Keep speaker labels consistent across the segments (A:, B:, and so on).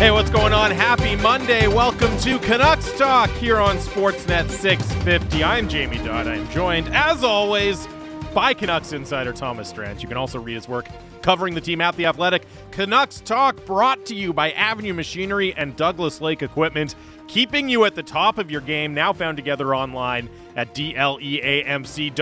A: Hey, what's going on? Happy Monday. Welcome to Canucks Talk here on Sportsnet 650. I'm Jamie Dodd. I'm joined, as always, by Canucks insider Thomas Drance. You can also read his work covering the team at The Athletic. Canucks Talk brought to you by Avenue Machinery and Douglas Lake Equipment, keeping you at the top of your game, now found together online at dleamc.com.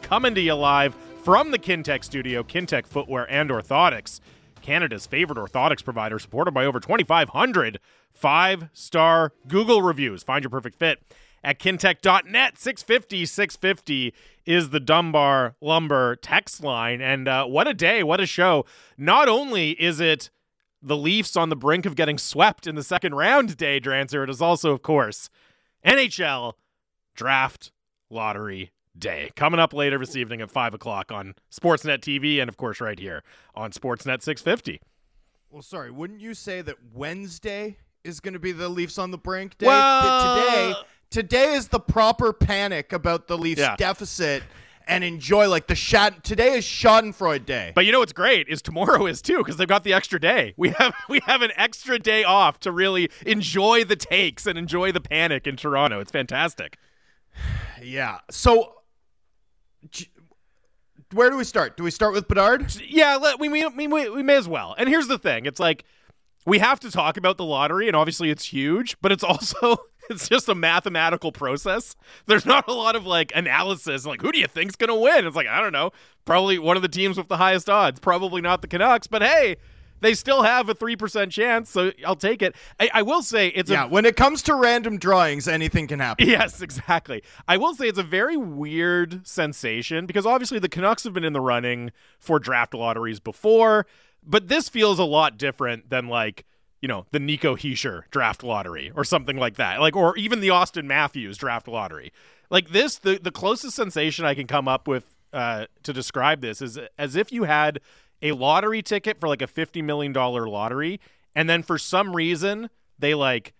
A: Coming to you live from the Kintec studio, Kintec Footwear and Orthotics. Canada's favorite orthotics provider, supported by over 2,500 five star Google reviews. Find your perfect fit at kintec.net. 650 650 is the Dunbar Lumber text line. And uh, what a day, what a show. Not only is it the Leafs on the brink of getting swept in the second round day, Drancer, it is also, of course, NHL draft lottery day. Coming up later this evening at 5 o'clock on Sportsnet TV and, of course, right here on Sportsnet 650.
B: Well, sorry, wouldn't you say that Wednesday is going to be the Leafs on the brink day?
A: Well-
B: today, today is the proper panic about the Leafs
A: Yeah.
B: deficit and enjoy like the shot. Today is Schadenfreude day.
A: But you know what's great is tomorrow is too because they've got the extra day. We have we have an extra day off to really enjoy the takes and enjoy the panic in Toronto. It's fantastic.
B: yeah. So, where do we start? Do we start with Bedard?
A: Yeah, let, we, we we we may as well. And here's the thing: it's like we have to talk about the lottery, and obviously it's huge, but it's also it's just a mathematical process. There's not a lot of like analysis. Like, who do you think's gonna win? It's like I don't know. Probably one of the teams with the highest odds. Probably not the Canucks, but hey. They still have a three percent chance, so I'll take it. I, I will say it's
B: Yeah.
A: a
B: When it comes to random drawings, anything can happen.
A: Yes, exactly. I will say it's a very weird sensation because obviously the Canucks have been in the running for draft lotteries before, but this feels a lot different than like, you know, the Nico Hischier draft lottery or something like that. Like or even the Auston Matthews draft lottery. Like this the the closest sensation I can come up with uh, to describe this is as if you had a lottery ticket for like a 50 million dollar lottery and then for some reason they like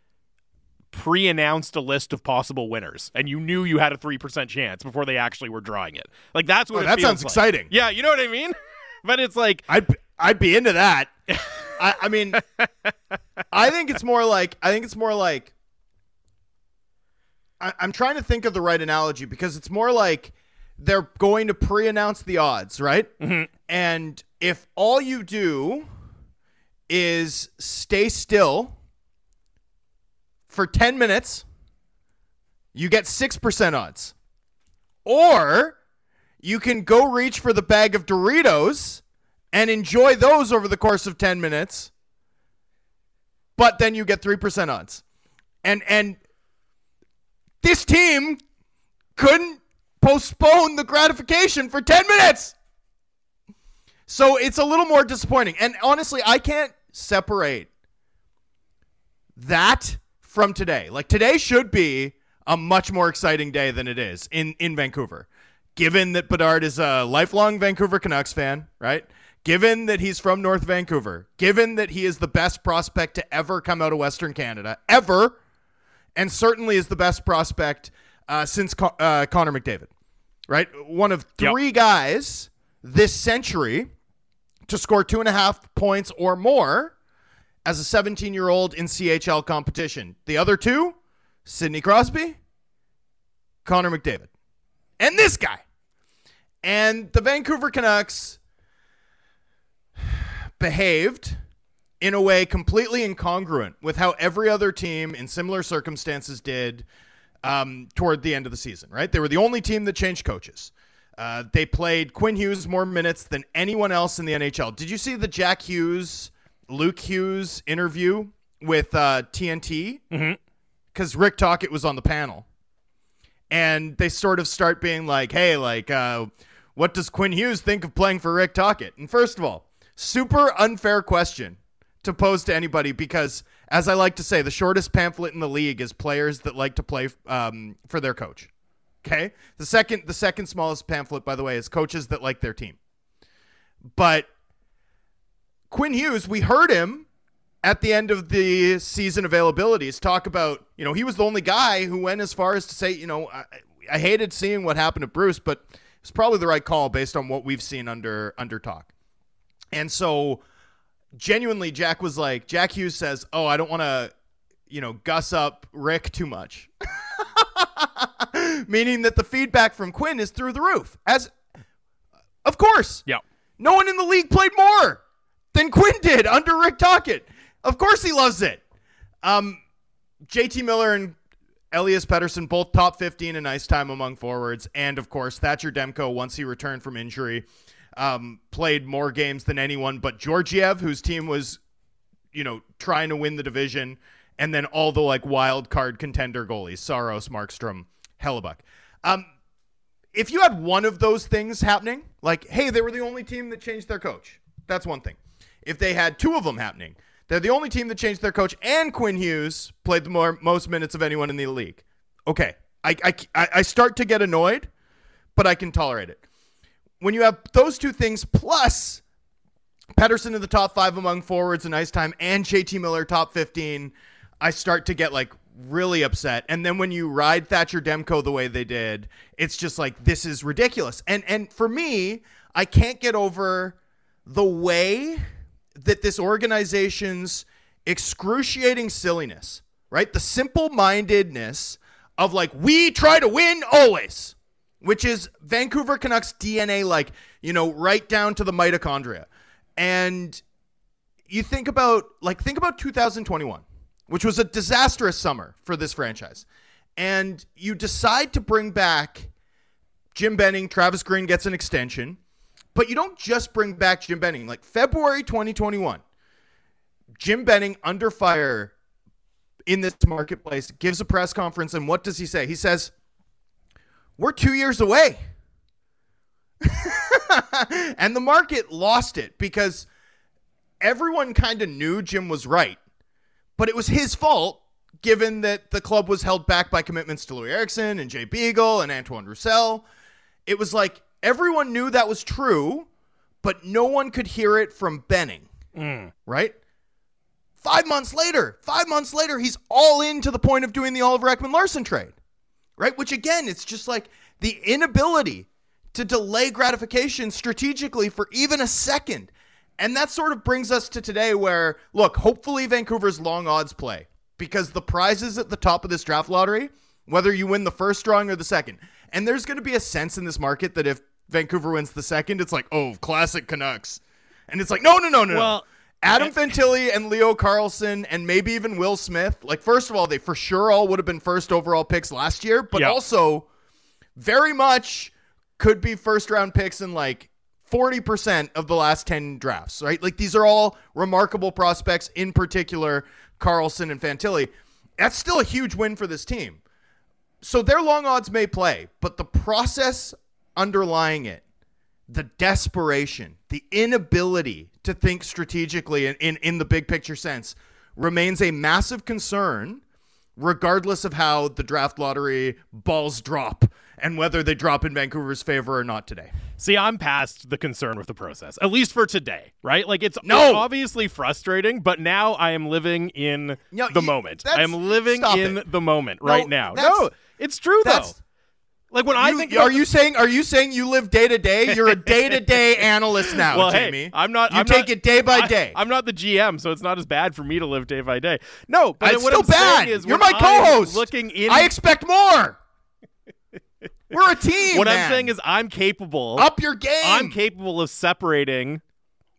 A: pre-announced a list of possible winners and you knew you had a 3% chance before they actually were drawing it like that's what
B: Oh,
A: it
B: that sounds
A: like.
B: exciting.
A: yeah you know what i mean but it's like
B: I'd I'd be into that. I, I mean, I think it's more like I think it's more like I, I'm trying to think of the right analogy because it's more like they're going to pre-announce the odds, right? Mm-hmm. And if all you do is stay still for 10 minutes, you get 6% odds. Or you can go reach for the bag of Doritos and enjoy those over the course of 10 minutes. But then you get 3% odds. And and this team couldn't postpone the gratification for 10 minutes. So it's a little more disappointing. And honestly, I can't separate that from today. Like today should be a much more exciting day than it is in in Vancouver. Given that Bedard is a lifelong Vancouver Canucks fan, right? Given that he's from North Vancouver, given that he is the best prospect to ever come out of Western Canada, ever, and certainly is the best prospect uh, since Con- uh, Connor McDavid, right? One of
A: Yep.
B: three guys this century to score two and a half points or more as a 17 year old in CHL competition. The other two, Sidney Crosby, Connor McDavid, and this guy. And the Vancouver Canucks behaved in a way completely incongruent with how every other team in similar circumstances did um, toward the end of the season, right? They were the only team that changed coaches. Uh, they played Quinn Hughes more minutes than anyone else in the NHL. Did you see the Jack Hughes, Luke Hughes interview with uh, TNT? Because Rick Tocchet was on the panel. And they sort of start being like, hey, like, uh, what does Quinn Hughes think of playing for Rick Tocchet? And first of all, super unfair question to pose to anybody because, as I like to say, the shortest pamphlet in the league is players that like to play um, for their coach. Okay. The second, the second smallest pamphlet, by the way, is coaches that like their team. But Quinn Hughes, we heard him at the end of the season availabilities talk about, you know, he was the only guy who went as far as to say, you know, I, I hated seeing what happened to Bruce, but it's probably the right call based on what we've seen under under talk. And so genuinely, Jack was like, Jack Hughes says, "Oh, I don't want to, you know, guss up Rick too much," meaning that the feedback from Quinn is through the roof. As, of course,
A: Yeah.
B: no one in the league played more than Quinn did under Rick Tocchet. Of course, he loves it. Um, JT Miller and Elias Pettersson both top 15 in ice time among forwards, and of course Thatcher Demko once he returned from injury um, played more games than anyone but Georgiev, whose team was, you know, trying to win the division, and then all the like wild card contender goalies: Saros, Markstrom, Hellebuyck. Um, if you had one of those things happening, like, hey, they were the only team that changed their coach, that's one thing. If they had two of them happening, they're the only team that changed their coach, and Quinn Hughes played the more, most minutes of anyone in the league. Okay, I, I, I start to get annoyed, but I can tolerate it. When you have those two things plus Pettersson in the top five among forwards in ice time and JT Miller top 15, I start to get like really upset. And then when you ride Thatcher Demko the way they did, it's just like this is ridiculous. And and for me, I can't get over the way that this organization's excruciating silliness, right? The simple mindedness of like, we try to win always, which is Vancouver Canucks DNA, like, you know, right down to the mitochondria. And you think about, like, think about 2021, which was a disastrous summer for this franchise. And you decide to bring back Jim Benning, Travis Green gets an extension. But you don't just bring back Jim Benning. Like February 2021, Jim Benning under fire in this marketplace gives a press conference. And what does he say? He says, We're two years away. and the market lost it because everyone kind of knew Jim was right. But it was his fault given that the club was held back by commitments to Loui Eriksson and Jay Beagle and Antoine Roussel. It was like everyone knew that was true, but no one could hear it from Benning. Mm. Right? Five months later, five months later, he's all in to the point of doing the Oliver Ekman-Larsson trade. Right? Which again, it's just like the inability to delay gratification strategically for even a second. And that sort of brings us to today where, look, hopefully Vancouver's long odds play because the prizes at the top of this draft lottery, whether you win the first drawing or the second, and there's going to be a sense in this market that if Vancouver wins the second, it's like, oh, classic Canucks. And it's like, no, no, no, no,
A: Well,
B: no. Adam Fantilli and Leo Carlsson and maybe even Will Smith. Like, first of all, they for sure all would have been first overall picks last year, but
A: Yeah.
B: also very much could be first round picks in like 40% of the last 10 drafts, right? Like these are all remarkable prospects, in particular, Carlsson and Fantilli. That's still a huge win for this team. So their long odds may play, but the process underlying it, the desperation, the inability to think strategically in, in, in the big picture sense remains a massive concern regardless of how the draft lottery balls drop and whether they drop in Vancouver's favor or not today.
A: See, I'm past the concern with the process, at least for today, right? Like it's,
B: No!
A: it's obviously frustrating, but now I am living in
B: No,
A: the
B: you-
A: moment. I am living in
B: it.
A: the moment
B: No,
A: right now. No, it's true though. Like when I think
B: are you saying are you saying you live day to day? You're a day to day analyst now,
A: well,
B: Jamie.
A: hey, I'm not.
B: You
A: I'm
B: take
A: not-
B: it day by
A: I-
B: day.
A: I'm not the GM, so it's not as bad for me to live day by day. No, but
B: it's still
A: I'm
B: bad.
A: is
B: You're my
A: I am
B: co-host.
A: Looking in,
B: I expect more. We're a team.
A: what
B: man.
A: I'm saying is I'm capable.
B: up your game.
A: I'm capable of separating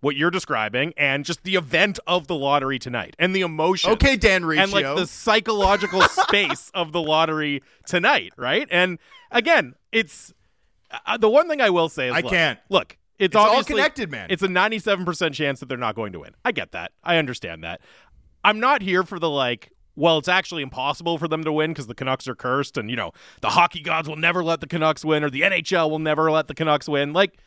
A: what you're describing and just the event of the lottery tonight and the emotion.
B: okay, Dan Riccio.
A: and like the psychological space of the lottery tonight, right? And again, it's uh, the one thing I will say is
B: I
A: look,
B: can't.
A: Look, it's,
B: It's all connected, man.
A: It's a 97% chance that they're not going to win. I get that. I understand that. I'm not here for the like well, it's actually impossible for them to win because the Canucks are cursed, and you know the hockey gods will never let the Canucks win, or the NHL will never let the Canucks win. Like,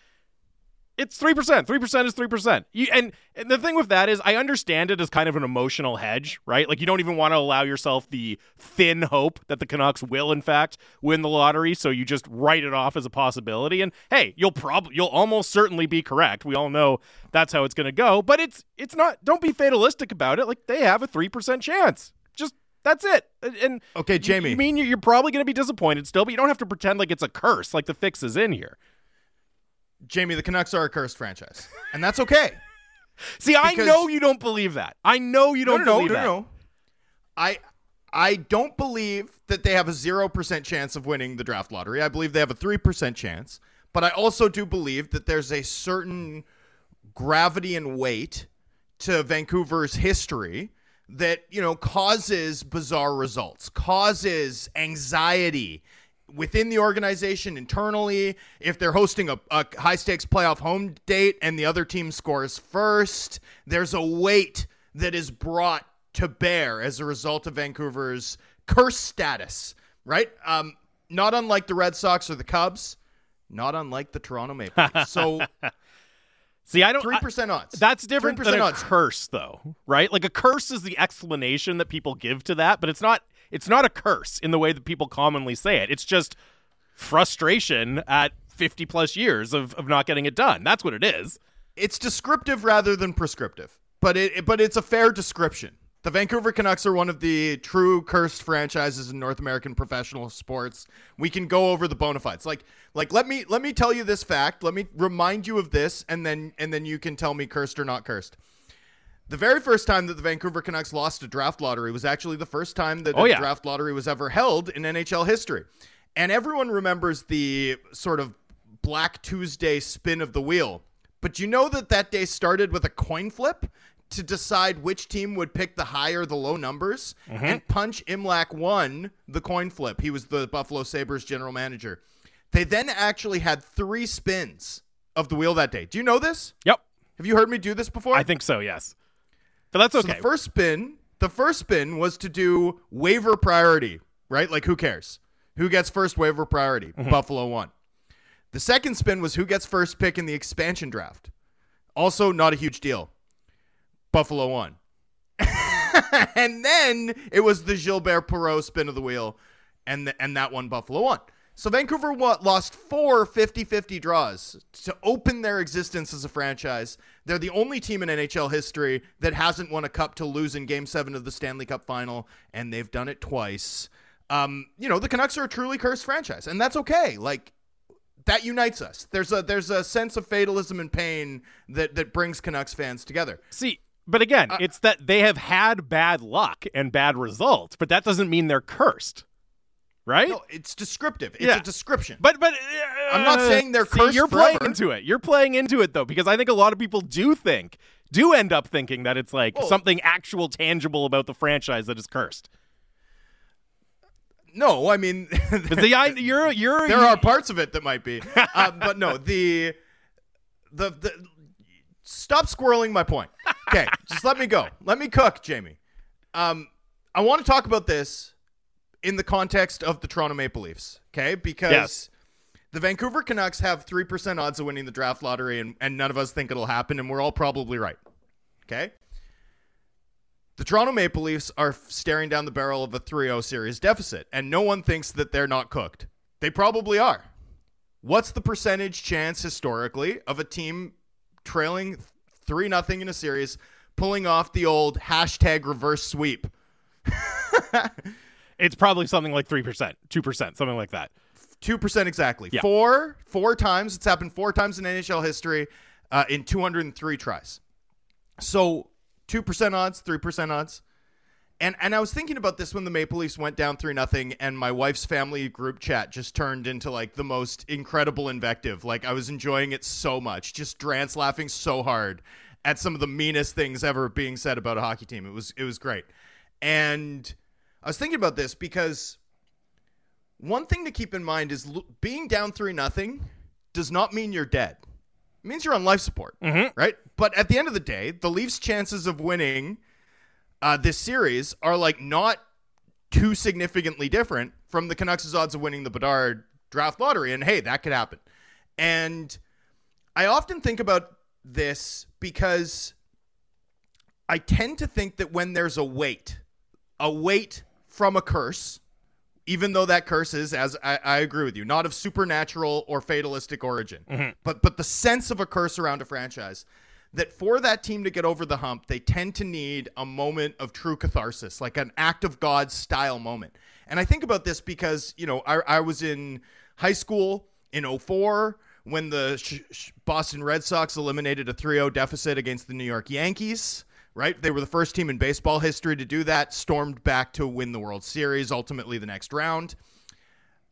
A: it's three percent. Three percent is three percent. And and the thing with that is, I understand it as kind of an emotional hedge, right? Like you don't even want to allow yourself the thin hope that the Canucks will, in fact, win the lottery. So you just write it off as a possibility. And hey, you'll probably, you'll almost certainly be correct. We all know that's how it's going to go. But it's it's not. Don't be fatalistic about it. Like they have a three percent chance. Just that's it. And-
B: Okay, Jamie.
A: you mean you're you're probably going to be disappointed still, but you don't have to pretend like it's a curse. Like the fix is in here.
B: Jamie, the Canucks are a cursed franchise, and that's okay.
A: See, I know you don't believe that. I know you don't
B: no, no,
A: believe
B: no,
A: that.
B: no, no. I I don't believe that they have a zero percent chance of winning the draft lottery. I believe they have a three percent chance. But I also do believe that there's a certain gravity and weight to Vancouver's history that you know causes bizarre results, causes anxiety within the organization internally. If they're hosting a, a high stakes playoff home date and the other team scores first, there's a weight that is brought to bear as a result of Vancouver's curse status, right? Um, not unlike the Red Sox or the Cubs, not unlike the Toronto Maple Leafs. So
A: See, I don't.
B: three percent odds.
A: That's different than
B: 3%
A: a
B: odds.
A: curse, though, right? Like a curse is the explanation that people give to that, but it's not. It's not a curse in the way that people commonly say it. It's just frustration at fifty plus years of, of not getting it done. That's what it is.
B: it's descriptive rather than prescriptive, but it but it's a fair description. The Vancouver Canucks are one of the true cursed franchises in North American professional sports. We can go over the bona fides. Like like let me let me tell you this fact. Let me remind you of this and then and then you can tell me cursed or not cursed. The very first time that the Vancouver Canucks lost a draft lottery was actually the first time that
A: Oh,
B: a
A: yeah.
B: draft lottery was ever held in NHL history. And everyone remembers the sort of Black Tuesday spin of the wheel. But you know that that day started with a coin flip to decide which team would pick the high or the low numbers. Mm-hmm. And Punch Imlach won the coin flip. He was the Buffalo Sabres general manager. They then actually had three spins of the wheel that day. Do you know this?
A: Yep,
B: Have you heard me do this before?
A: I think so. Yes, but that's
B: So
A: okay.
B: the first spin, the first spin was to do waiver priority, right? Like who cares? Who gets first waiver priority?
A: Mm-hmm.
B: Buffalo won. The second spin was who gets first pick in the expansion draft. Also not a huge deal. Buffalo won. and then it was the Gilbert Perreault spin of the wheel, and the, and that one Buffalo won. So Vancouver lost four 50-50 draws to open their existence as a franchise. They're the only team in NHL history that hasn't won a cup to lose in Game Seven of the Stanley Cup Final, and they've done it twice. Um, you know the Canucks are a truly cursed franchise, and that's okay. Like that unites us. There's a there's a sense of fatalism and pain that that brings Canucks fans together.
A: See, but again, it's that they have had bad luck and bad results, but that doesn't mean they're cursed, right?
B: No, it's descriptive. It's
A: Yeah.
B: a description.
A: But but
B: I'm not
A: uh,
B: saying they're
A: see,
B: cursed
A: You're playing into it. You're playing into it though, because I think a lot of people do think, do end up thinking that it's like
B: Well-
A: something actual, tangible about the franchise that is cursed.
B: no, I mean
A: I, you're you're
B: there are parts of it that might be, uh, but no, the, the the stop squirreling my point. Okay, just let me go. Let me cook, Jamie. Um, I want to talk about this in the context of the Toronto Maple Leafs. Okay, because.
A: Yes.
B: The Vancouver Canucks have 3% odds of winning the draft lottery, and, and none of us think it'll happen, and we're all probably right. Okay? The Toronto Maple Leafs are staring down the barrel of a 3 0 series deficit, and no one thinks that they're not cooked. They probably are. What's the percentage chance historically of a team trailing 3 0 in a series, pulling off the old hashtag reverse sweep?
A: it's probably something like three percent, two percent, something like that.
B: Two percent exactly.
A: Yeah.
B: Four, four times. It's happened four times in NHL history, uh, in 203 tries. So two percent odds, three percent odds. And and I was thinking about this when the Maple Leafs went down three nothing, and my wife's family group chat just turned into like the most incredible invective. Like I was enjoying it so much, just Drance laughing so hard at some of the meanest things ever being said about a hockey team. It was it was great, and I was thinking about this because one thing to keep in mind is l- being down three nothing does not mean you're dead. It means you're on life support, right? But at the end of the day, the Leafs' chances of winning uh, this series are like not too significantly different from the Canucks' odds of winning the Bedard draft lottery. And hey, that could happen. And I often think about this because I tend to think that when there's a weight, a weight from a curse, even though that curse is, as I, I agree with you, not of supernatural or fatalistic origin, mm-hmm. but but the sense of a curse around a franchise, that for that team to get over the hump, they tend to need a moment of true catharsis, like an act of God style moment. And I think about this because, you know, I, I was in high school in 04 when the sh- sh- Boston Red Sox eliminated a 3-0 deficit against the New York Yankees. Right, they were the first team in baseball history to do that. Stormed back to win the World Series, ultimately the next round.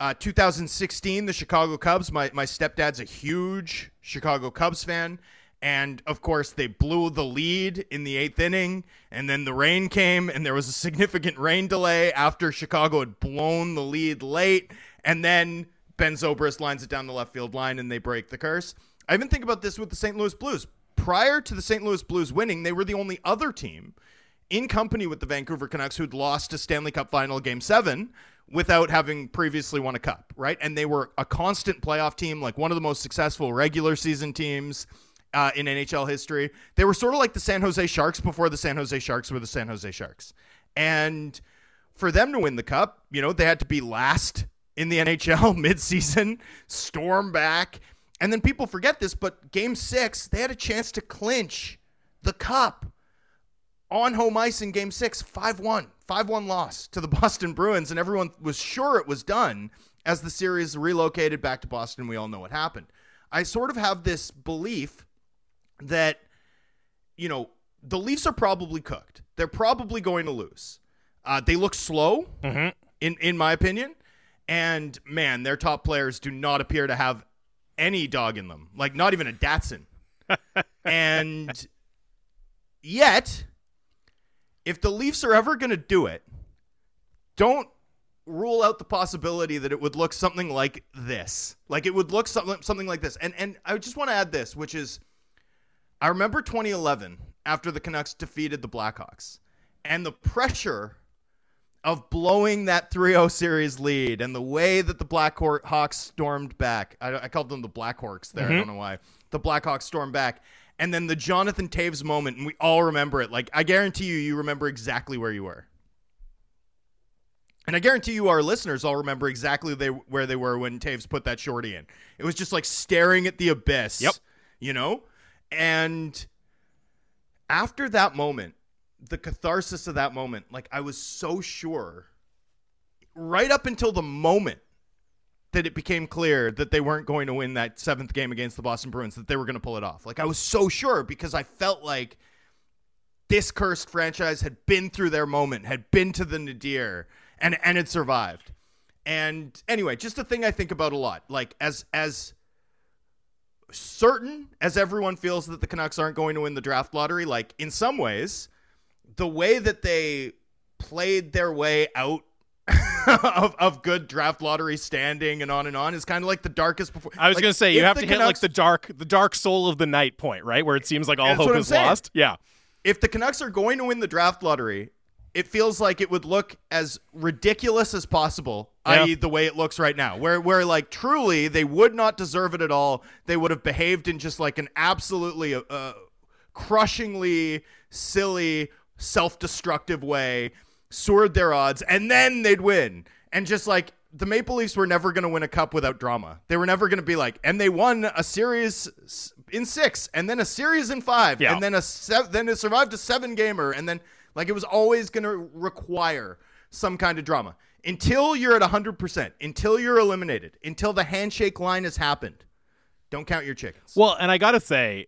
B: Uh, 2016, the Chicago Cubs. My my stepdad's a huge Chicago Cubs fan, and of course they blew the lead in the eighth inning, and then the rain came, and there was a significant rain delay after Chicago had blown the lead late, and then Ben Zobrist lines it down the left field line, and they break the curse. I even think about this with the St. Louis Blues. Prior to the St. Louis Blues winning, they were the only other team in company with the Vancouver Canucks who'd lost a Stanley Cup final game seven without having previously won a cup, right? And they were a constant playoff team, like one of the most successful regular season teams uh, in NHL history. They were sort of like the San Jose Sharks before the San Jose Sharks were the San Jose Sharks. And for them to win the cup, you know, they had to be last in the NHL midseason, storm back. And then people forget this, but game six, they had a chance to clinch the cup on home ice in game six, 5 1. 5 1 loss to the Boston Bruins, and everyone was sure it was done as the series relocated back to Boston. We all know what happened. I sort of have this belief that, you know, the Leafs are probably cooked. They're probably going to lose. Uh, they look slow,
A: mm-hmm.
B: in, in my opinion. And man, their top players do not appear to have any dog in them, like not even a Datsun. and yet, if the Leafs are ever going to do it, don't rule out the possibility that it would look something like this. Like it would look something something like this. And and I just want to add this, which is I remember 2011 after the Canucks defeated the Blackhawks and the pressure of blowing that 3-0 series lead and the way that the Blackhawks stormed back. I, I called them the Blackhawks there. Mm-hmm. I don't know why. The Blackhawks stormed back and then the Jonathan Toews moment, and we all remember it. Like I guarantee you, you remember exactly where you were. And I guarantee you, our listeners all remember exactly they, where they were when Toews put that shorty in. It was just like staring at the abyss.
A: Yep.
B: You know? And after that moment, the catharsis of that moment, like I was so sure, right up until the moment that it became clear that they weren't going to win that seventh game against the Boston Bruins, that they were going to pull it off. Like I was so sure because I felt like this cursed franchise had been through their moment, had been to the nadir, and and it survived. And anyway, just a thing I think about a lot. Like as as certain as everyone feels that the Canucks aren't going to win the draft lottery, like in some ways, the way that they played their way out of, of good draft lottery standing and on and on is kind of like the darkest before.
A: I was
B: like,
A: gonna say you have to
B: Canucks,
A: hit like the dark the dark soul of the night point, right? Where it seems like all hope is saying. lost. Yeah.
B: If the Canucks are going to win the draft lottery, it feels like it would look as ridiculous as possible, yeah. i.e., the way it looks right now, where where like truly they would not deserve it at all. They would have behaved in just like an absolutely uh, crushingly silly, self-destructive way soared their odds, and then they'd win. And just like the Maple Leafs were never going to win a cup without drama. They were never going to be like, and they won a series in six, and then a series in five,
A: yeah.
B: and then a seven, then it survived a seven gamer, and then like it was always going to require some kind of drama until you're at 100%, until you're eliminated, until the handshake line has happened. Don't count your chickens.
A: Well, and I got to say,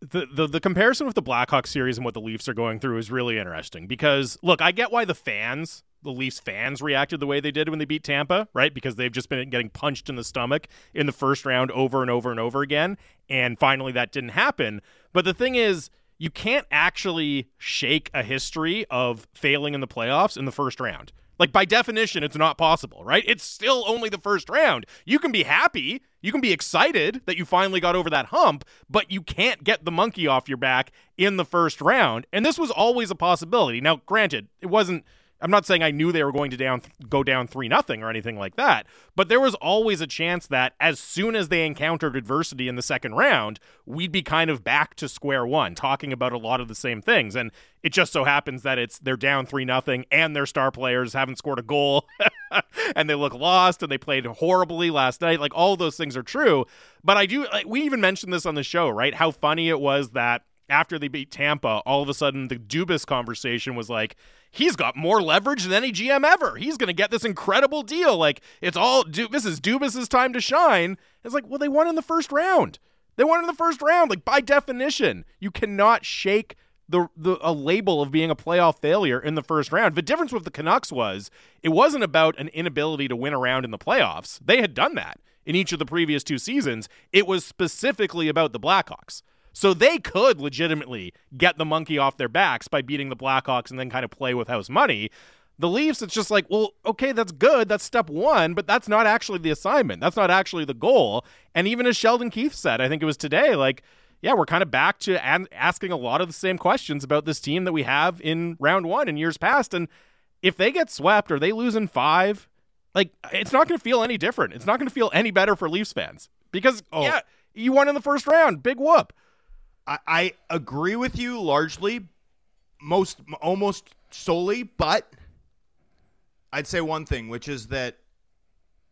A: the, the the comparison with the Blackhawks series and what the Leafs are going through is really interesting because look, I get why the fans, the Leafs fans reacted the way they did when they beat Tampa, right? Because they've just been getting punched in the stomach in the first round over and over and over again, and finally that didn't happen. But the thing is, you can't actually shake a history of failing in the playoffs in the first round. Like by definition, it's not possible, right? It's still only the first round. You can be happy, you can be excited that you finally got over that hump, but you can't get the monkey off your back in the first round. And this was always a possibility. Now, granted, it wasn't I'm not saying I knew they were going to down go down 3 nothing or anything like that, but there was always a chance that as soon as they encountered adversity in the second round, we'd be kind of back to square one talking about a lot of the same things. And it just so happens that it's they're down 3 nothing and their star players haven't scored a goal and they look lost and they played horribly last night. Like all those things are true, but I do like we even mentioned this on the show, right? How funny it was that after they beat Tampa, all of a sudden the Dubas conversation was like, he's got more leverage than any GM ever. He's going to get this incredible deal. Like it's all this is Dubas's time to shine. It's like, well, they won in the first round. They won in the first round. Like by definition, you cannot shake the the a label of being a playoff failure in the first round. The difference with the Canucks was it wasn't about an inability to win around in the playoffs. They had done that in each of the previous two seasons. It was specifically about the Blackhawks. So they could legitimately get the monkey off their backs by beating the Blackhawks and then kind of play with house money. The Leafs, it's just like, well, okay, that's good. That's step one, but that's not actually the assignment. That's not actually the goal. And even as Sheldon Keefe said, I think it was today, like, yeah, we're kind of back to an- asking a lot of the same questions about this team that we have in round one in years past. And if they get swept or they lose in five, like, it's not going to feel any different. It's not going to feel any better for Leafs fans because, oh. yeah, you won in the first round. Big whoop.
B: I, I agree with you largely, most almost solely, but I'd say one thing, which is that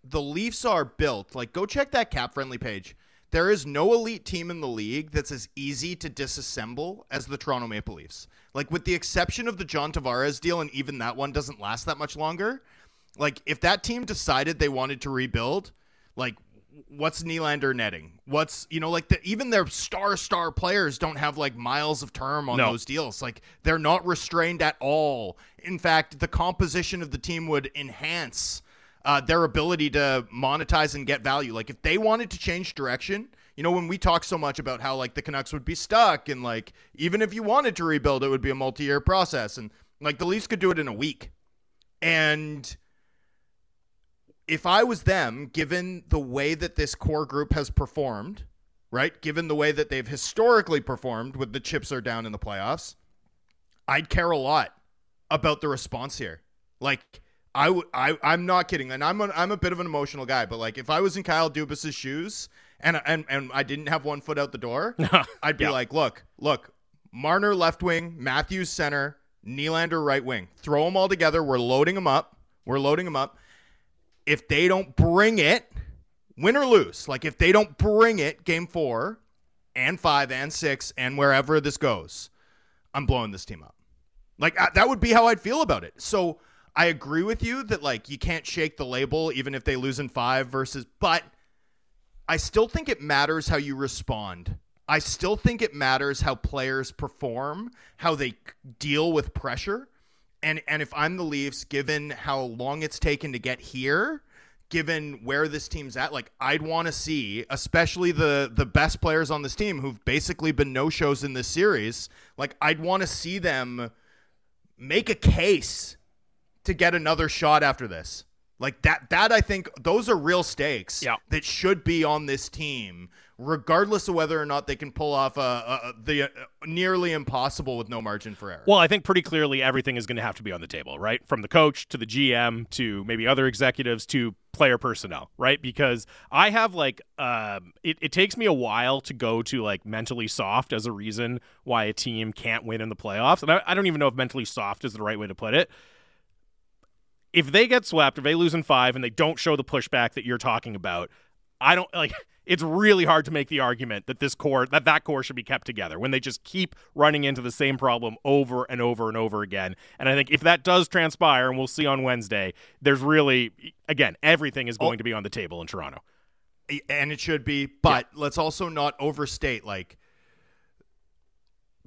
B: the Leafs are built. Like, go check that CapFriendly page. There is no elite team in the league that's as easy to disassemble as the Toronto Maple Leafs. Like, with the exception of the John Tavares deal, and even that one doesn't last that much longer. Like, if that team decided they wanted to rebuild, like, what's Nylander netting? What's you know like the, even their star star players don't have like miles of term on no. those deals. Like they're not restrained at all. In fact, the composition of the team would enhance uh, their ability to monetize and get value. Like if they wanted to change direction, you know, when we talk so much about how like the Canucks would be stuck and like even if you wanted to rebuild, it would be a multi year process, and like the Leafs could do it in a week, and if I was them, given the way that this core group has performed, right? Given the way that they've historically performed with the chips are down in the playoffs, I'd care a lot about the response here. Like I would I I'm not kidding. And I'm a, I'm a bit of an emotional guy, but like if I was in Kyle Dubas's shoes and and and I didn't have one foot out the door, I'd be yeah. like, "Look, look, Marner left wing, Matthews center, Nylander right wing. Throw them all together. We're loading them up. We're loading them up if they don't bring it, win or lose, like if they don't bring it game four and five and six and wherever this goes, I'm blowing this team up. Like that would be how I'd feel about it. So I agree with you that like you can't shake the label even if they lose in five versus, but I still think it matters how you respond. I still think it matters how players perform, how they deal with pressure and and if I'm the Leafs, given how long it's taken to get here, given where this team's at, like I'd want to see, especially the the best players on this team who've basically been no shows in this series, like I'd want to see them make a case to get another shot after this. Like that that I think those are real stakes
A: yeah.
B: that should be on this team regardless of whether or not they can pull off a, a the uh, nearly impossible with no margin for error.
A: Well, I think pretty clearly everything is going to have to be on the table, right? From the coach to the GM to maybe other executives to player personnel, right? Because I have like, um, it, it takes me a while to go to like mentally soft as a reason why a team can't win in the playoffs. And I, I don't even know if mentally soft is the right way to put it if they get swept, if they lose in five and they don't show the pushback that you're talking about, I don't like it's really hard to make the argument that this core that that core should be kept together when they just keep running into the same problem over and over and over again. And I think if that does transpire, and we'll see on Wednesday, there's really again everything is oh. going oh, to be on the table in Toronto,
B: and it should be. But yeah. let's also not overstate like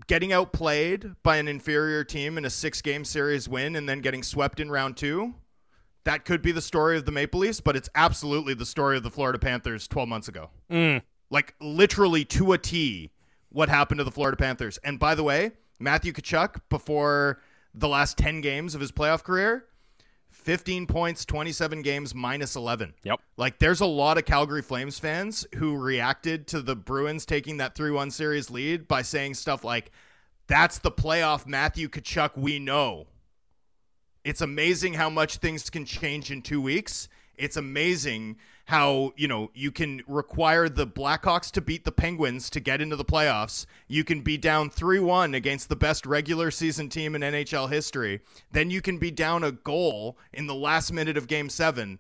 B: getting outplayed by an inferior team in a six game series win and then getting swept in round two, that could be the story of the Maple Leafs, but it's absolutely the story of the Florida Panthers 12 months ago.
A: Mm.
B: Like literally to a T what happened to the Florida Panthers. And by the way, Matthew Tkachuk, before the last 10 games of his playoff career, 15 points, 27 games, minus 11.
A: Yep.
B: Like, there's a lot of Calgary Flames fans who reacted to the Bruins taking that 3 1 series lead by saying stuff like, that's the playoff Matthew Tkachuk we know. It's amazing how much things can change in two weeks. It's amazing how you know you can require the Blackhawks to beat the Penguins to get into the playoffs. You can be down 3-1 against the best regular season team in NHL history. Then you can be down a goal in the last minute of game 7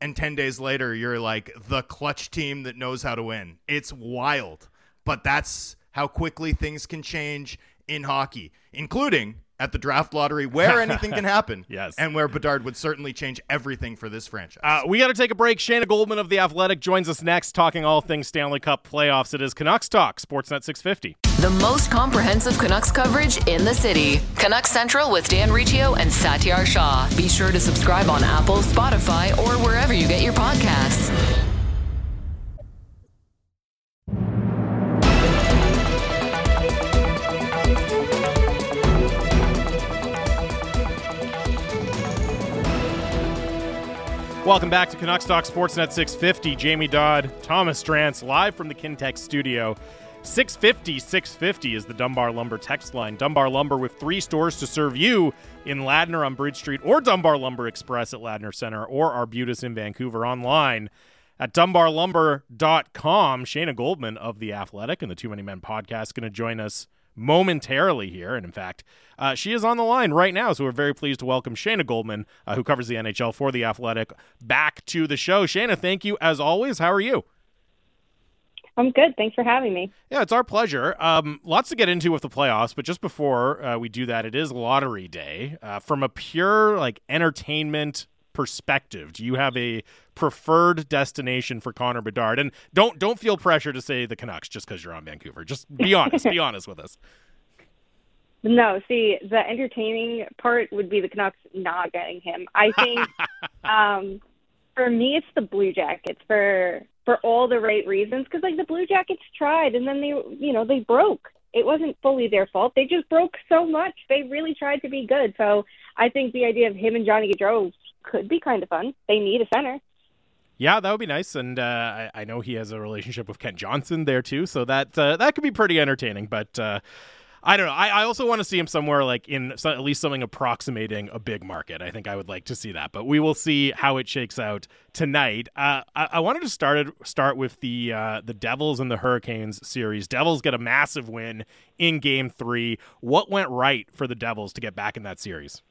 B: and 10 days later you're like the clutch team that knows how to win. It's wild. But that's how quickly things can change in hockey, including at the draft lottery where anything can happen.
A: Yes.
B: And where Bedard would certainly change everything for this franchise.
A: Uh, we got to take a break. Shayna Goldman of The Athletic joins us next, talking all things Stanley Cup playoffs. It is Canucks Talk, Sportsnet 650.
C: The most comprehensive Canucks coverage in the city. Canucks Central with Dan Riccio and Satiar Shah. Be sure to subscribe on Apple, Spotify, or
A: Welcome back to Canucks Talk Sportsnet 650. Jamie Dodd, Thomas Drance, live from the Kintec studio. 650 650 is the Dunbar Lumber text line. Dunbar Lumber with three stores to serve you in Ladner on Bridge Street or Dunbar Lumber Express at Ladner Center or Arbutus in Vancouver online at dunbarlumber.com. Shayna Goldman of The Athletic and the Too Many Men podcast going to join us momentarily here. And in fact, uh, she is on the line right now. So we're very pleased to welcome Shayna Goldman, uh, who covers the NHL for The Athletic, back to the show. Shayna, thank you as always. How are you?
D: I'm good. Thanks for having me.
A: Yeah, it's our pleasure. Um, lots to get into with the playoffs, but just before uh, we do that, it is lottery day. Uh, from a pure like entertainment perspective, do you have a preferred destination for Connor Bedard? And don't don't feel pressure to say the Canucks just because you're on Vancouver. Just be honest. be honest with us.
D: No, see, the entertaining part would be the Canucks not getting him. I think um, for me, it's the Blue Jackets for for all the right reasons. Because like the Blue Jackets tried, and then they, you know, they broke. It wasn't fully their fault. They just broke so much. They really tried to be good. So I think the idea of him and Johnny Gaudreau could be kind of fun. They need a center.
A: Yeah, that would be nice, and uh, I, I, know he has a relationship with Kent Johnson there too, so that uh, that could be pretty entertaining. But uh, I don't know. I, I also want to see him somewhere like in at least something approximating a big market. I think I would like to see that, but we will see how it shakes out tonight. Uh, I, I, wanted to start start with the uh, the Devils and the Hurricanes series. Devils get a massive win in Game Three. What went right for the Devils to get back in that series?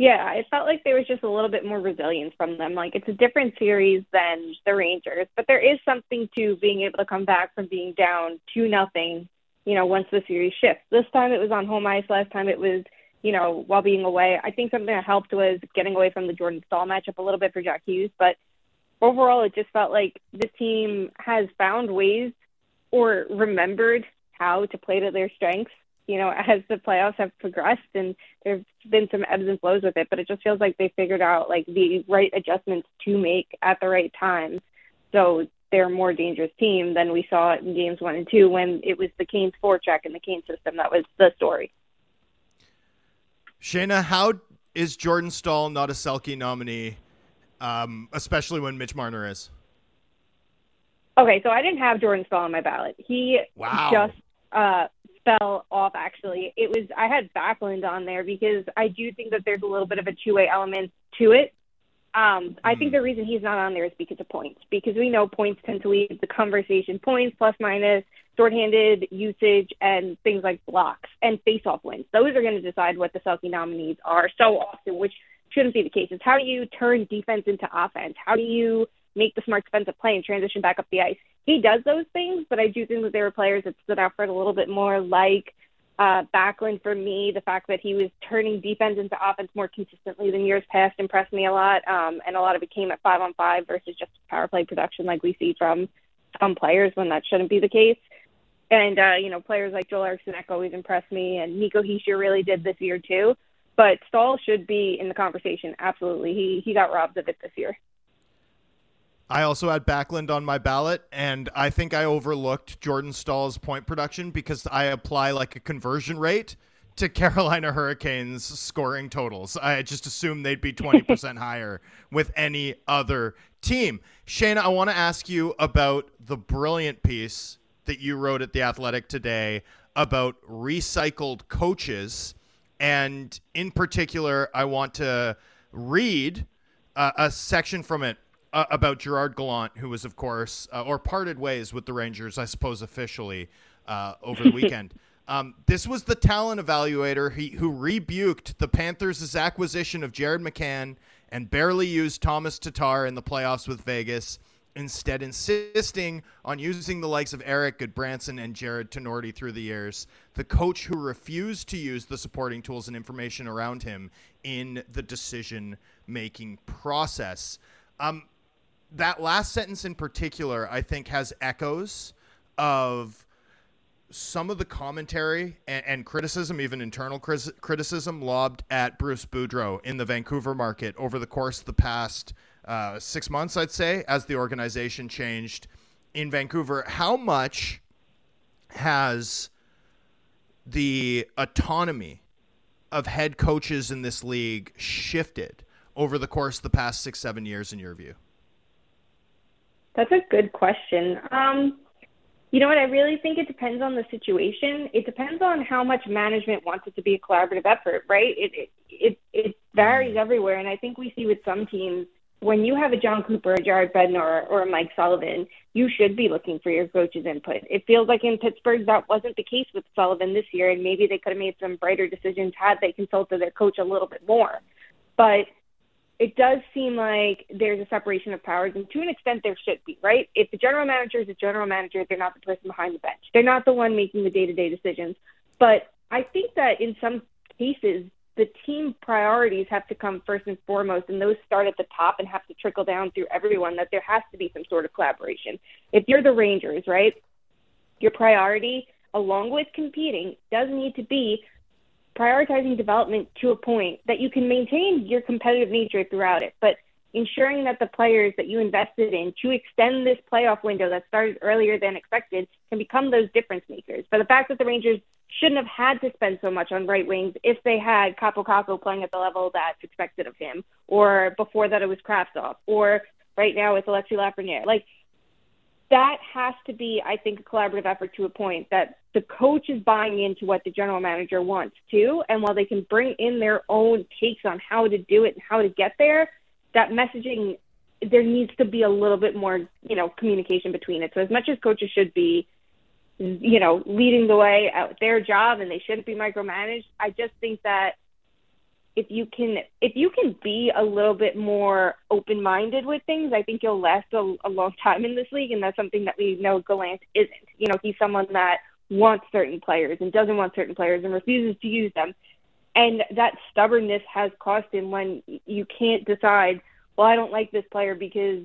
D: Yeah, it felt like there was just a little bit more resilience from them. Like it's a different series than the Rangers, but there is something to being able to come back from being down two nothing. You know, once the series shifts. This time it was on home ice. Last time it was, you know, while being away. I think something that helped was getting away from the Jordan Staal matchup a little bit for Jack Hughes, but overall it just felt like the team has found ways or remembered how to play to their strengths you know, as the playoffs have progressed and there've been some ebbs and flows with it, but it just feels like they figured out like the right adjustments to make at the right times. So they're a more dangerous team than we saw in games one and two when it was the Canes forecheck and the Kane system that was the story.
B: Shayna, how is Jordan Staal not a Selke nominee, um, especially when Mitch Marner is?
D: Okay, so I didn't have Jordan Staal on my ballot. He
B: wow.
D: just uh, fell off actually. It was I had Backlund on there because I do think that there's a little bit of a two way element to it. Um, I think hmm. the reason he's not on there is because of points, because we know points tend to lead the conversation. Points, plus minus, shorthanded usage, and things like blocks and face-off wins. Those are going to decide what the Selke nominees are so often, which shouldn't be the case. It's how do you turn defense into offense? How do you make the smart defensive play and transition back up the ice? he does those things, but I do think that there were players that stood out for it a little bit more, like uh, Backlund for me. The fact that he was turning defense into offense more consistently than years past impressed me a lot, um, and a lot of it came at five on five versus just power play production like we see from some players when that shouldn't be the case. And uh, you know, players like Joel Eriksson always impressed me, and Nico Hischier really did this year too. But Staal should be in the conversation. Absolutely, he he got robbed of it this year.
B: I also had Backlund on my ballot, and I think I overlooked Jordan Staal's point production because I apply like a conversion rate to Carolina Hurricanes scoring totals. I just assumed they'd be 20% higher with any other team. Shayna, I want to ask you about the brilliant piece that you wrote at The Athletic today about recycled coaches. And in particular, I want to read uh, a section from it uh, about Gerard Gallant, who was, of course, uh, or parted ways with the Rangers, I suppose, officially uh, over the weekend. Um, this was the talent evaluator he, who rebuked the Panthers' acquisition of Jared McCann and barely used Tomas Tatar in the playoffs with Vegas instead insisting on using the likes of Erik Gudbranson and Jarred Tinordi through the years, the coach who refused to use the supporting tools and information around him in the decision making process. Um, that last sentence in particular, I think, has echoes of some of the commentary and, and criticism, even internal criticism, lobbed at Bruce Boudreau in the Vancouver market over the course of the past uh, six months, I'd say, as the organization changed in Vancouver. How much has the autonomy of head coaches in this league shifted over the course of the past six, seven years, in your view?
D: That's a good question. Um, you know what? I really think it depends on the situation. It depends on how much management wants it to be a collaborative effort, right? It it it, it varies mm. everywhere, and I think we see with some teams when you have a Jon Cooper, a Jared Bednar, or a Mike Sullivan, you should be looking for your coach's input. It feels like in Pittsburgh that wasn't the case with Sullivan this year, and maybe they could have made some brighter decisions had they consulted their coach a little bit more. But it does seem like there's a separation of powers, and to an extent, there should be, right? If the general manager is a general manager, they're not the person behind the bench. They're not the one making the day to day decisions. But I think that in some cases, the team priorities have to come first and foremost, and those start at the top and have to trickle down through everyone, that there has to be some sort of collaboration. If you're the Rangers, right, your priority, along with competing, does need to be prioritizing development to a point that you can maintain your competitive nature throughout it, but ensuring that the players that you invested in to extend this playoff window that started earlier than expected can become those difference makers. But the fact that the Rangers shouldn't have had to spend so much on right wings if they had Kakko playing at the level that's expected of him, or before that it was Kravtsov, or right now it's Alexis Lafreniere. Like that has to be, I think, a collaborative effort to a point that the coach is buying into what the general manager wants too. And while they can bring in their own takes on how to do it and how to get there, that messaging, there needs to be a little bit more, you know, communication between it. So as much as coaches should be, you know, leading the way at their job and they shouldn't be micromanaged, I just think that if you can if you can be a little bit more open minded with things, I think you'll last a, a long time in this league, and that's something that we know Gallant isn't. You know, he's someone that wants certain players and doesn't want certain players and refuses to use them, and that stubbornness has cost him when you can't decide. Well, I don't like this player because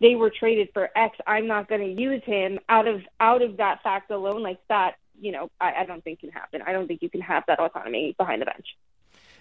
D: they were traded for X. I'm not going to use him out of out of that fact alone. Like that, you know, I, I don't think can happen. I don't think you can have that autonomy behind the bench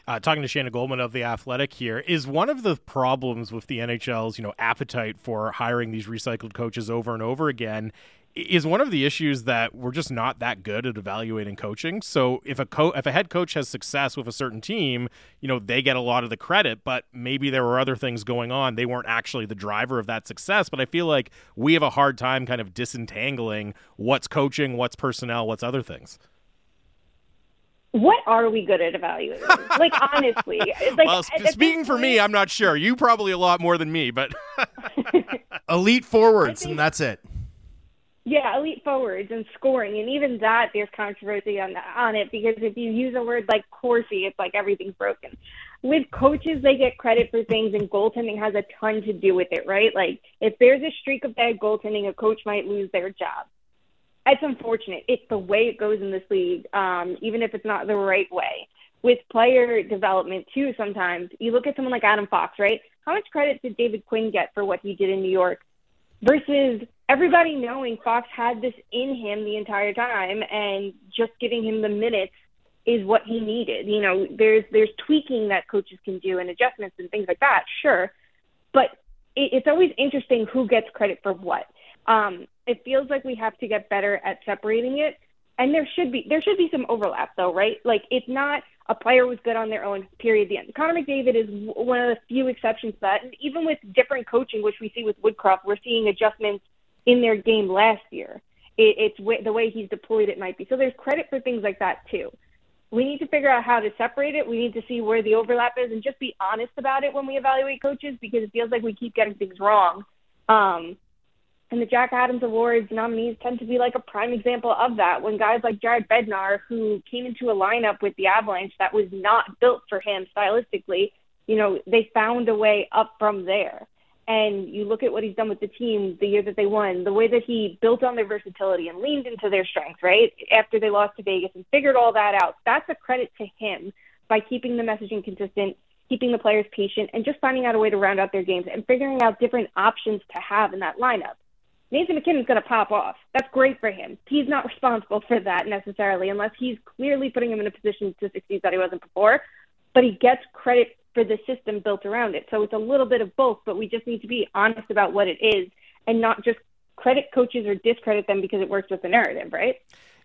A: uh, talking to Shayna Goldman of the Athletic here, is one of the problems with the NHL's you know appetite for hiring these recycled coaches over and over again is one of the issues that we're just not that good at evaluating coaching. So if a co- if a head coach has success with a certain team, you know, they get a lot of the credit, but maybe there were other things going on. They weren't actually the driver of that success, but I feel like we have a hard time kind of disentangling what's coaching, what's personnel, what's other things
D: what are we good at evaluating? like honestly, like,
A: well, sp- speaking for me, I'm not sure. You probably a lot more than me, but
B: elite forwards, think, and that's it.
D: Yeah, elite forwards and scoring, and even that there's controversy on on it because if you use a word like Corsi, it's like everything's broken. With coaches, they get credit for things, and goaltending has a ton to do with it, right? Like if there's a streak of bad goaltending, a coach might lose their job it's unfortunate. It's the way it goes in this league, um, even if it's not the right way. With player development too, sometimes you look at someone like Adam Fox, right? How much credit did David Quinn get for what he did in New York? Versus everybody knowing Fox had this in him the entire time, and just giving him the minutes is what he needed. You know, there's there's tweaking that coaches can do and adjustments and things like that, sure, but it, it's always interesting who gets credit for what. Um, it feels like we have to get better at separating it. And there should be there should be some overlap though, right? Like it's not a player was good on their own. Period. The end. Connor McDavid is one of the few exceptions to that. And even with different coaching, which we see with Woodcroft, we're seeing adjustments in their game last year. It, it's the way he's deployed. It might be so. There's credit for things like that too. We need to figure out how to separate it. We need to see where the overlap is and just be honest about it when we evaluate coaches because it feels like we keep getting things wrong. Um, and the Jack Adams Awards nominees tend to be like a prime example of that. When guys like Jared Bednar, who came into a lineup with the Avalanche that was not built for him stylistically, you know, they found a way up from there. And you look at what he's done with the team the year that they won, the way that he built on their versatility and leaned into their strengths, right? After they lost to Vegas and figured all that out, that's a credit to him by keeping the messaging consistent, keeping the players patient, and just finding out a way to round out their games and figuring out different options to have in that lineup. Nathan MacKinnon's going to pop off. That's great for him. He's not responsible for that necessarily, unless he's clearly putting him in a position to succeed that he wasn't before. But he gets credit for the system built around it. So it's a little bit of both, but we just need to be honest about what it is and not just credit coaches or discredit them because it works with the narrative, right?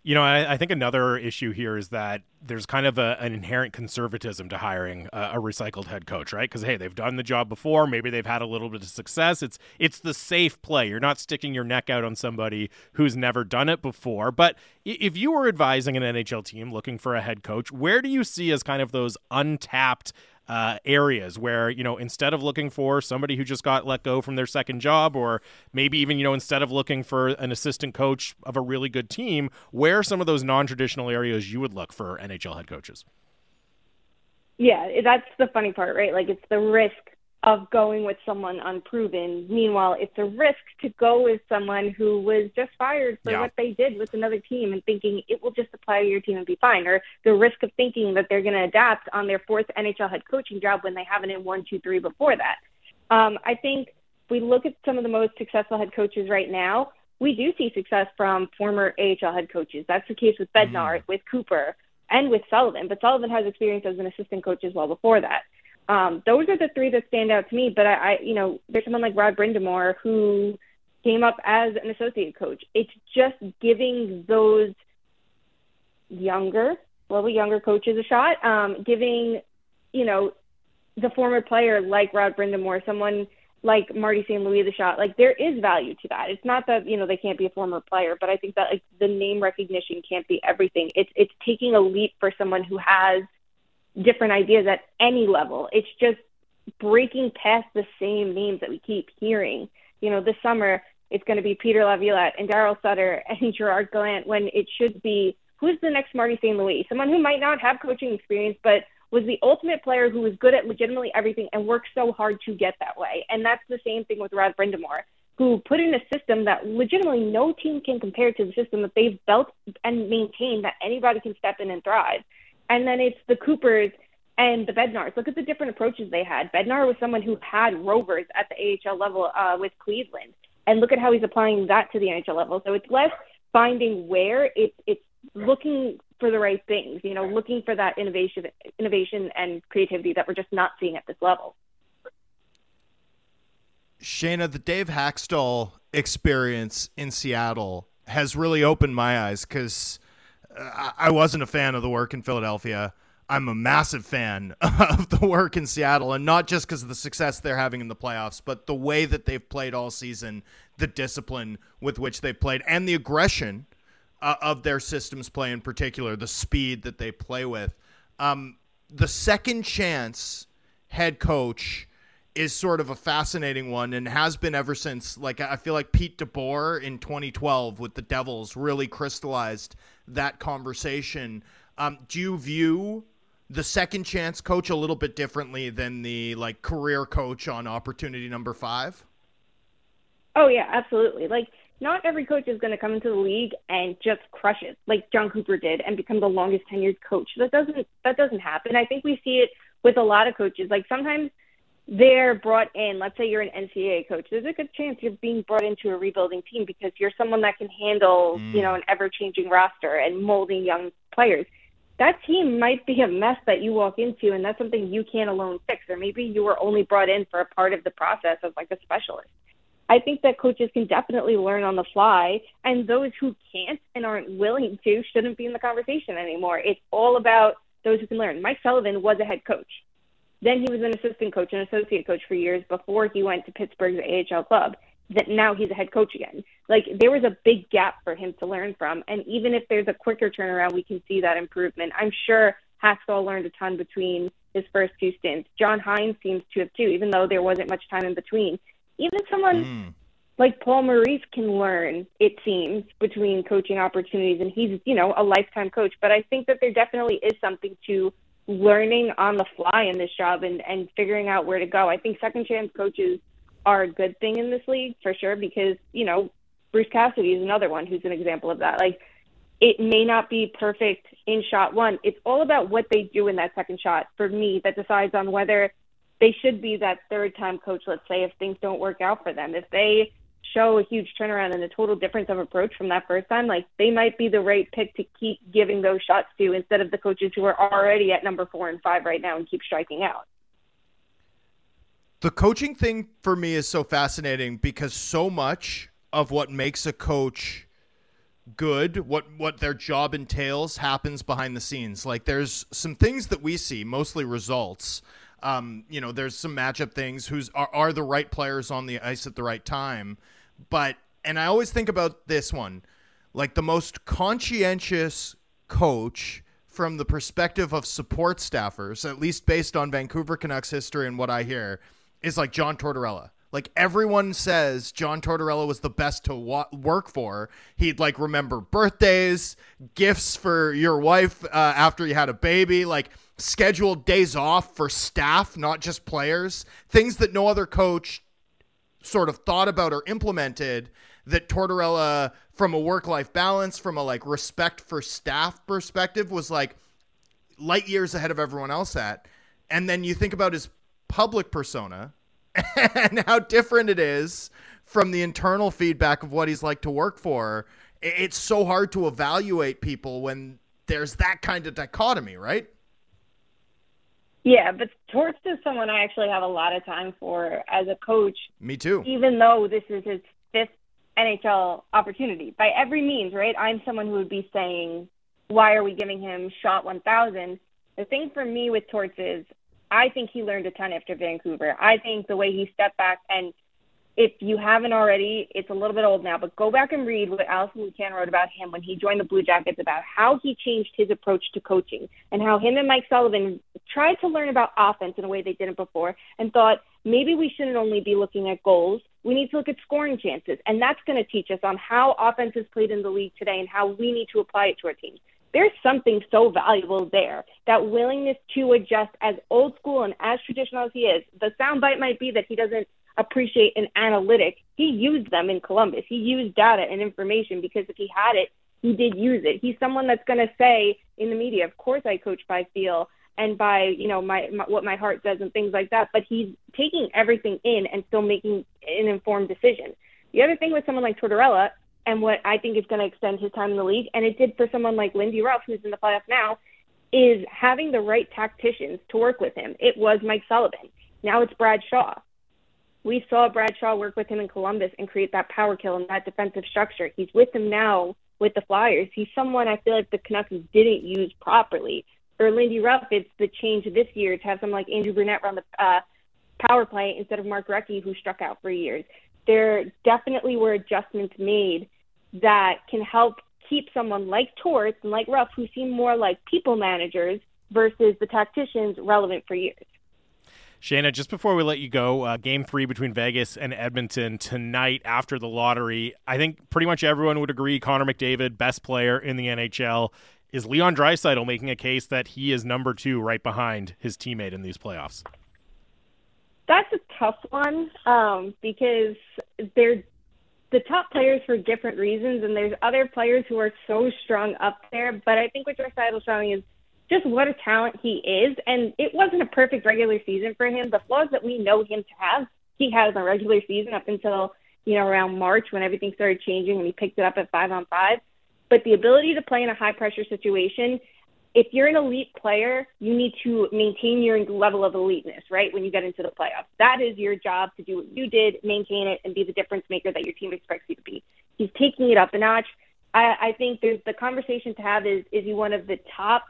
A: You know, I, I, think another issue here is that there's kind of a, an inherent conservatism to hiring a, a recycled head coach, right? Because hey, they've done the job before. Maybe they've had a little bit of success. It's it's the safe play. You're not sticking your neck out on somebody who's never done it before. But if you were advising an NHL team looking for a head coach, where do you see as kind of those untapped uh, areas where you know instead of looking for somebody who just got let go from their second job or maybe even you know instead of looking for an assistant coach of a really good team where some of those non-traditional areas you would look for nhl head coaches?
D: Yeah that's the funny part right? Like it's the risk of going with someone unproven. Meanwhile, it's a risk to go with someone who was just fired for yeah. what they did with another team and thinking it will just apply to your team and be fine, or the risk of thinking that they're going to adapt on their fourth NHL head coaching job when they haven't in one, two, three before that. Um, I think if we look at some of the most successful head coaches right now, we do see success from former AHL head coaches. That's the case with Bednar, mm. with Cooper, and with Sullivan. But Sullivan has experience as an assistant coach as well before that. Um, those are the three that stand out to me. But I, I, you know, there's someone like Rod Brind'Amour who came up as an associate coach. It's just giving those younger, little younger coaches a shot. Um, giving, you know, the former player like Rod Brind'Amour, someone like Marty St. Louis the shot. Like there is value to that. It's not that you know they can't be a former player, but I think that like the name recognition can't be everything. It's it's taking a leap for someone who has different ideas at any level. It's just breaking past the same names that we keep hearing. You know, this summer it's going to be Peter Laviolette and Daryl Sutter and Gerard Gallant when it should be who's the next Marty St. Louis? Someone who might not have coaching experience, but was the ultimate player who was good at legitimately everything and worked so hard to get that way. And that's the same thing with Rod Brind'Amour, who put in a system that legitimately no team can compare to the system that they've built and maintained that anybody can step in and thrive. And then it's the Coopers and the Bednars. Look at the different approaches they had. Bednar was someone who had rovers at the AHL level uh, with Cleveland, and look at how he's applying that to the NHL level. So it's less finding where it's it's looking for the right things. You know, looking for that innovation, innovation and creativity that we're just not seeing at this level.
B: Shayna, the Dave Hakstol experience in Seattle has really opened my eyes because I wasn't a fan of the work in Philadelphia. I'm a massive fan of the work in Seattle, and not just because of the success they're having in the playoffs, but the way that they've played all season, the discipline with which they've played, and the aggression uh, of their systems play in particular, the speed that they play with. Um, the second chance head coach is sort of a fascinating one and has been ever since. Like I feel like Pete DeBoer in 2012 with the Devils really crystallized that conversation. Um, do you view the second chance coach a little bit differently than the like career coach on opportunity number five?
D: Oh yeah, absolutely. Like not every coach is going to come into the league and just crush it like Jon Cooper did and become the longest tenured coach. That doesn't that doesn't happen. I think we see it with a lot of coaches. Like sometimes they're brought in. Let's say you're an NCAA coach. There's a good chance you're being brought into a rebuilding team because you're someone that can handle, mm. you know, an ever-changing roster and molding young players. That team might be a mess that you walk into, and that's something you can't alone fix. Or maybe you were only brought in for a part of the process as like a specialist. I think that coaches can definitely learn on the fly, and those who can't and aren't willing to shouldn't be in the conversation anymore. It's all about those who can learn. Mike Sullivan was a head coach then he was an assistant coach and associate coach for years before he went to Pittsburgh's AHL club. That now he's a head coach again. Like there was a big gap for him to learn from, and even if there's a quicker turnaround, we can see that improvement. I'm sure Hakstol learned a ton between his first two stints. John Hynes seems to have too, even though there wasn't much time in between. Even someone mm. like Paul Maurice can learn, it seems, between coaching opportunities, and he's you know a lifetime coach. But I think that there definitely is something to learning on the fly in this job and, and figuring out where to go. I think second chance coaches are a good thing in this league for sure because, you know, Bruce Cassidy is another one who's an example of that. Like, it may not be perfect in shot one. It's all about what they do in that second shot for me that decides on whether they should be that third time coach, let's say, if things don't work out for them. If they show a huge turnaround and a total difference of approach from that first time, like they might be the right pick to keep giving those shots to instead of the coaches who are already at number four and five right now and keep striking out.
B: The coaching thing for me is so fascinating because so much of what makes a coach good, what what their job entails, happens behind the scenes. Like there's some things that we see, mostly results. Um, you know, there's some matchup things. Who's are, are the right players on the ice at the right time? But and I always think about this one, like the most conscientious coach from the perspective of support staffers, at least based on Vancouver Canucks history and what I hear, is like John Tortorella. Like everyone says, John Tortorella was the best to wa- work for. He'd like remember birthdays, gifts for your wife uh, after you had a baby, like scheduled days off for staff, not just players. Things that no other coach sort of thought about or implemented that Tortorella from a work-life balance, from a like respect for staff perspective was like light years ahead of everyone else at. And then you think about his public persona and how different it is from the internal feedback of what he's like to work for. It's so hard to evaluate people when there's that kind of dichotomy, right?
D: Yeah, but Torts is someone I actually have a lot of time for as a coach.
B: Me too.
D: Even though this is his fifth NHL opportunity, by every means, right? I'm someone who would be saying, why are we giving him shot 1000? The thing for me with Torts is I think he learned a ton after Vancouver. I think the way he stepped back and if you haven't already, it's a little bit old now, but go back and read what Alison Lukan wrote about him when he joined the Blue Jackets about how he changed his approach to coaching and how him and Mike Sullivan tried to learn about offense in a way they didn't before and thought maybe we shouldn't only be looking at goals. We need to look at scoring chances. And that's going to teach us on how offense is played in the league today and how we need to apply it to our teams. There's something so valuable there. That willingness to adjust as old school and as traditional as he is. The soundbite might be that he doesn't appreciate an analytic. He used them in Columbus. He used data and information because if he had it, he did use it. He's someone that's going to say in the media, "Of course, I coach by feel and by you know my, my what my heart says and things like that." But he's taking everything in and still making an informed decision. The other thing with someone like Tortorella, and what I think is going to extend his time in the league, and it did for someone like Lindy Ruff, who's in the playoffs now, is having the right tacticians to work with him. It was Mike Sullivan. Now it's Brad Shaw we saw Brad Shaw work with him in Columbus and create that power kill and that defensive structure. He's with him now with the Flyers. He's someone I feel like the Canucks didn't use properly. For Lindy Ruff, it's the change this year to have someone like Andrew Brunette run the uh, power play instead of Mark Recchi, who struck out for years. There definitely were adjustments made that can help keep someone like Torts and like Ruff, who seem more like people managers versus the tacticians, relevant for years.
A: Shayna, just before we let you go, uh, game three between Vegas and Edmonton tonight after the lottery. I think pretty much everyone would agree Connor McDavid, best player in the NHL. Is Leon Draisaitl making a case that he is number two right behind his teammate in these playoffs?
D: That's a tough one um, because they're the top players for different reasons, and there's other players who are so strong up there. But I think what Draisaitl's showing is just what a talent he is. And it wasn't a perfect regular season for him. The flaws that we know him to have, he has in the regular season up until, you know, around March when everything started changing and he picked it up at five on five. But the ability to play in a high pressure situation, if you're an elite player, you need to maintain your level of eliteness, right? When you get into the playoffs, that is your job to do what you did, maintain it, and be the difference maker that your team expects you to be. He's taking it up a notch. I, I think there's the conversation to have is is he one of the top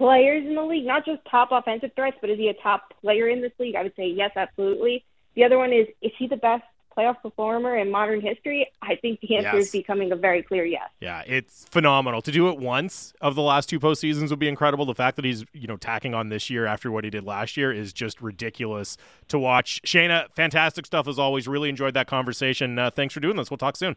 D: players in the league, not just top offensive threats, but is he a top player in this league? I would say yes, absolutely. The other one is is he the best playoff performer in modern history? I think the answer yes. is becoming a very clear yes.
A: Yeah, it's phenomenal. To do it once of the last two postseasons would be incredible. The fact that he's, you know, tacking on this year after what he did last year is just ridiculous to watch. Shayna, fantastic stuff as always. Really enjoyed that conversation. Uh, thanks for doing this. We'll talk soon.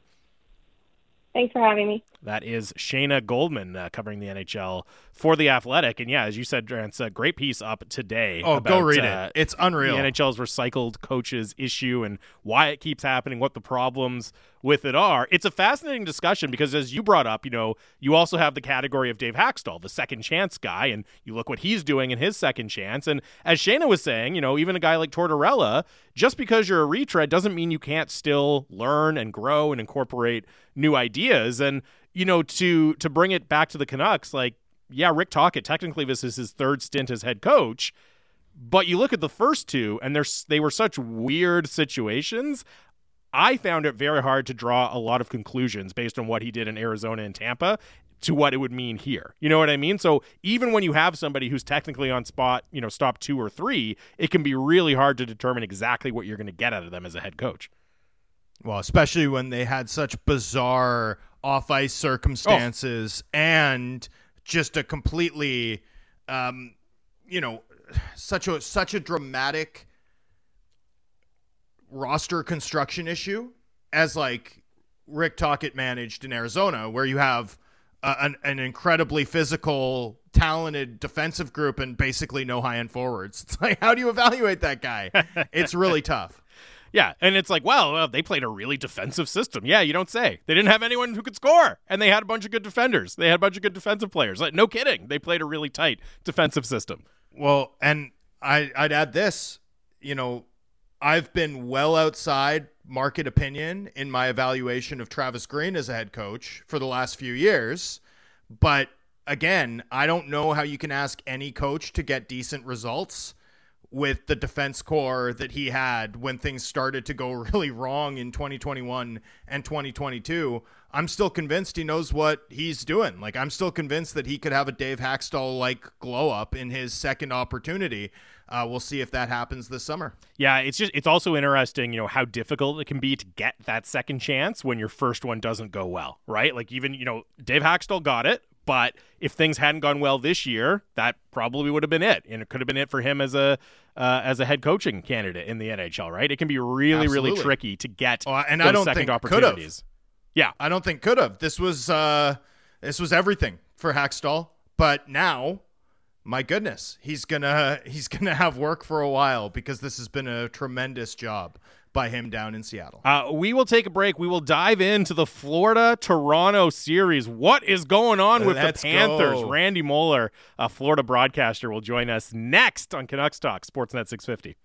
D: Thanks for having me.
A: That is Shayna Goldman uh, covering the NHL for the Athletic, and yeah, as you said, Drance, a great piece up today.
B: Oh,
A: about,
B: go read
A: uh,
B: it. It's unreal.
A: The NHL's recycled coaches issue and why it keeps happening, what the problems with it are. It's a fascinating discussion because, as you brought up, you know, you also have the category of Dave Hakstol, the second chance guy, and you look what he's doing in his second chance. And as Shayna was saying, you know, even a guy like Tortorella, just because you're a retread doesn't mean you can't still learn and grow and incorporate new ideas. And you know, to to bring it back to the Canucks, like yeah, Rick Tocchet, technically this is his third stint as head coach. But you look at the first two, and they're, they were such weird situations. I found it very hard to draw a lot of conclusions based on what he did in Arizona and Tampa to what it would mean here. You know what I mean? So even when you have somebody who's technically on spot, you know, stop two or three, it can be really hard to determine exactly what you're going to get out of them as a head coach.
B: Well, especially when they had such bizarre off ice circumstances oh. and just a completely, um, you know, such a such a dramatic roster construction issue as like Rick Tocchet managed in Arizona, where you have uh, an, an incredibly physical, talented defensive group and basically no high end forwards. It's like, how do you evaluate that guy? it's really tough.
A: Yeah, and it's like, well, well, they played a really defensive system. Yeah, you don't say. They didn't have anyone who could score, and they had a bunch of good defenders. They had a bunch of good defensive players. Like, no kidding, they played a really tight defensive system.
B: Well, and I, I'd add this. You know, I've been well outside market opinion in my evaluation of Travis Green as a head coach for the last few years, but again, I don't know how you can ask any coach to get decent results with the defense core that he had when things started to go really wrong in 2021 and 2022. I'm still convinced he knows what he's doing. Like I'm still convinced that he could have a Dave Hakstol like glow up in his second opportunity. Uh, we'll see if that happens this summer.
A: Yeah, it's just it's also interesting, you know, how difficult it can be to get that second chance when your first one doesn't go well, right? Like even you know Dave Hakstol got it, but if things hadn't gone well this year, that probably would have been it, and it could have been it for him as a uh, as a head coaching candidate in the NHL. Right? It can be really, Absolutely. really tricky to get oh, and I don't second think opportunities. Yeah,
B: I don't think could have. This was uh, this was everything for Hakstol, but now, my goodness, he's gonna he's gonna have work for a while because this has been a tremendous job by him down in Seattle.
A: Uh, we will take a break. We will dive into the Florida Toronto series. What is going on with Let's the Panthers? Go. Randy Moller, a Florida broadcaster, will join us next on Canucks Talk, Sportsnet 650.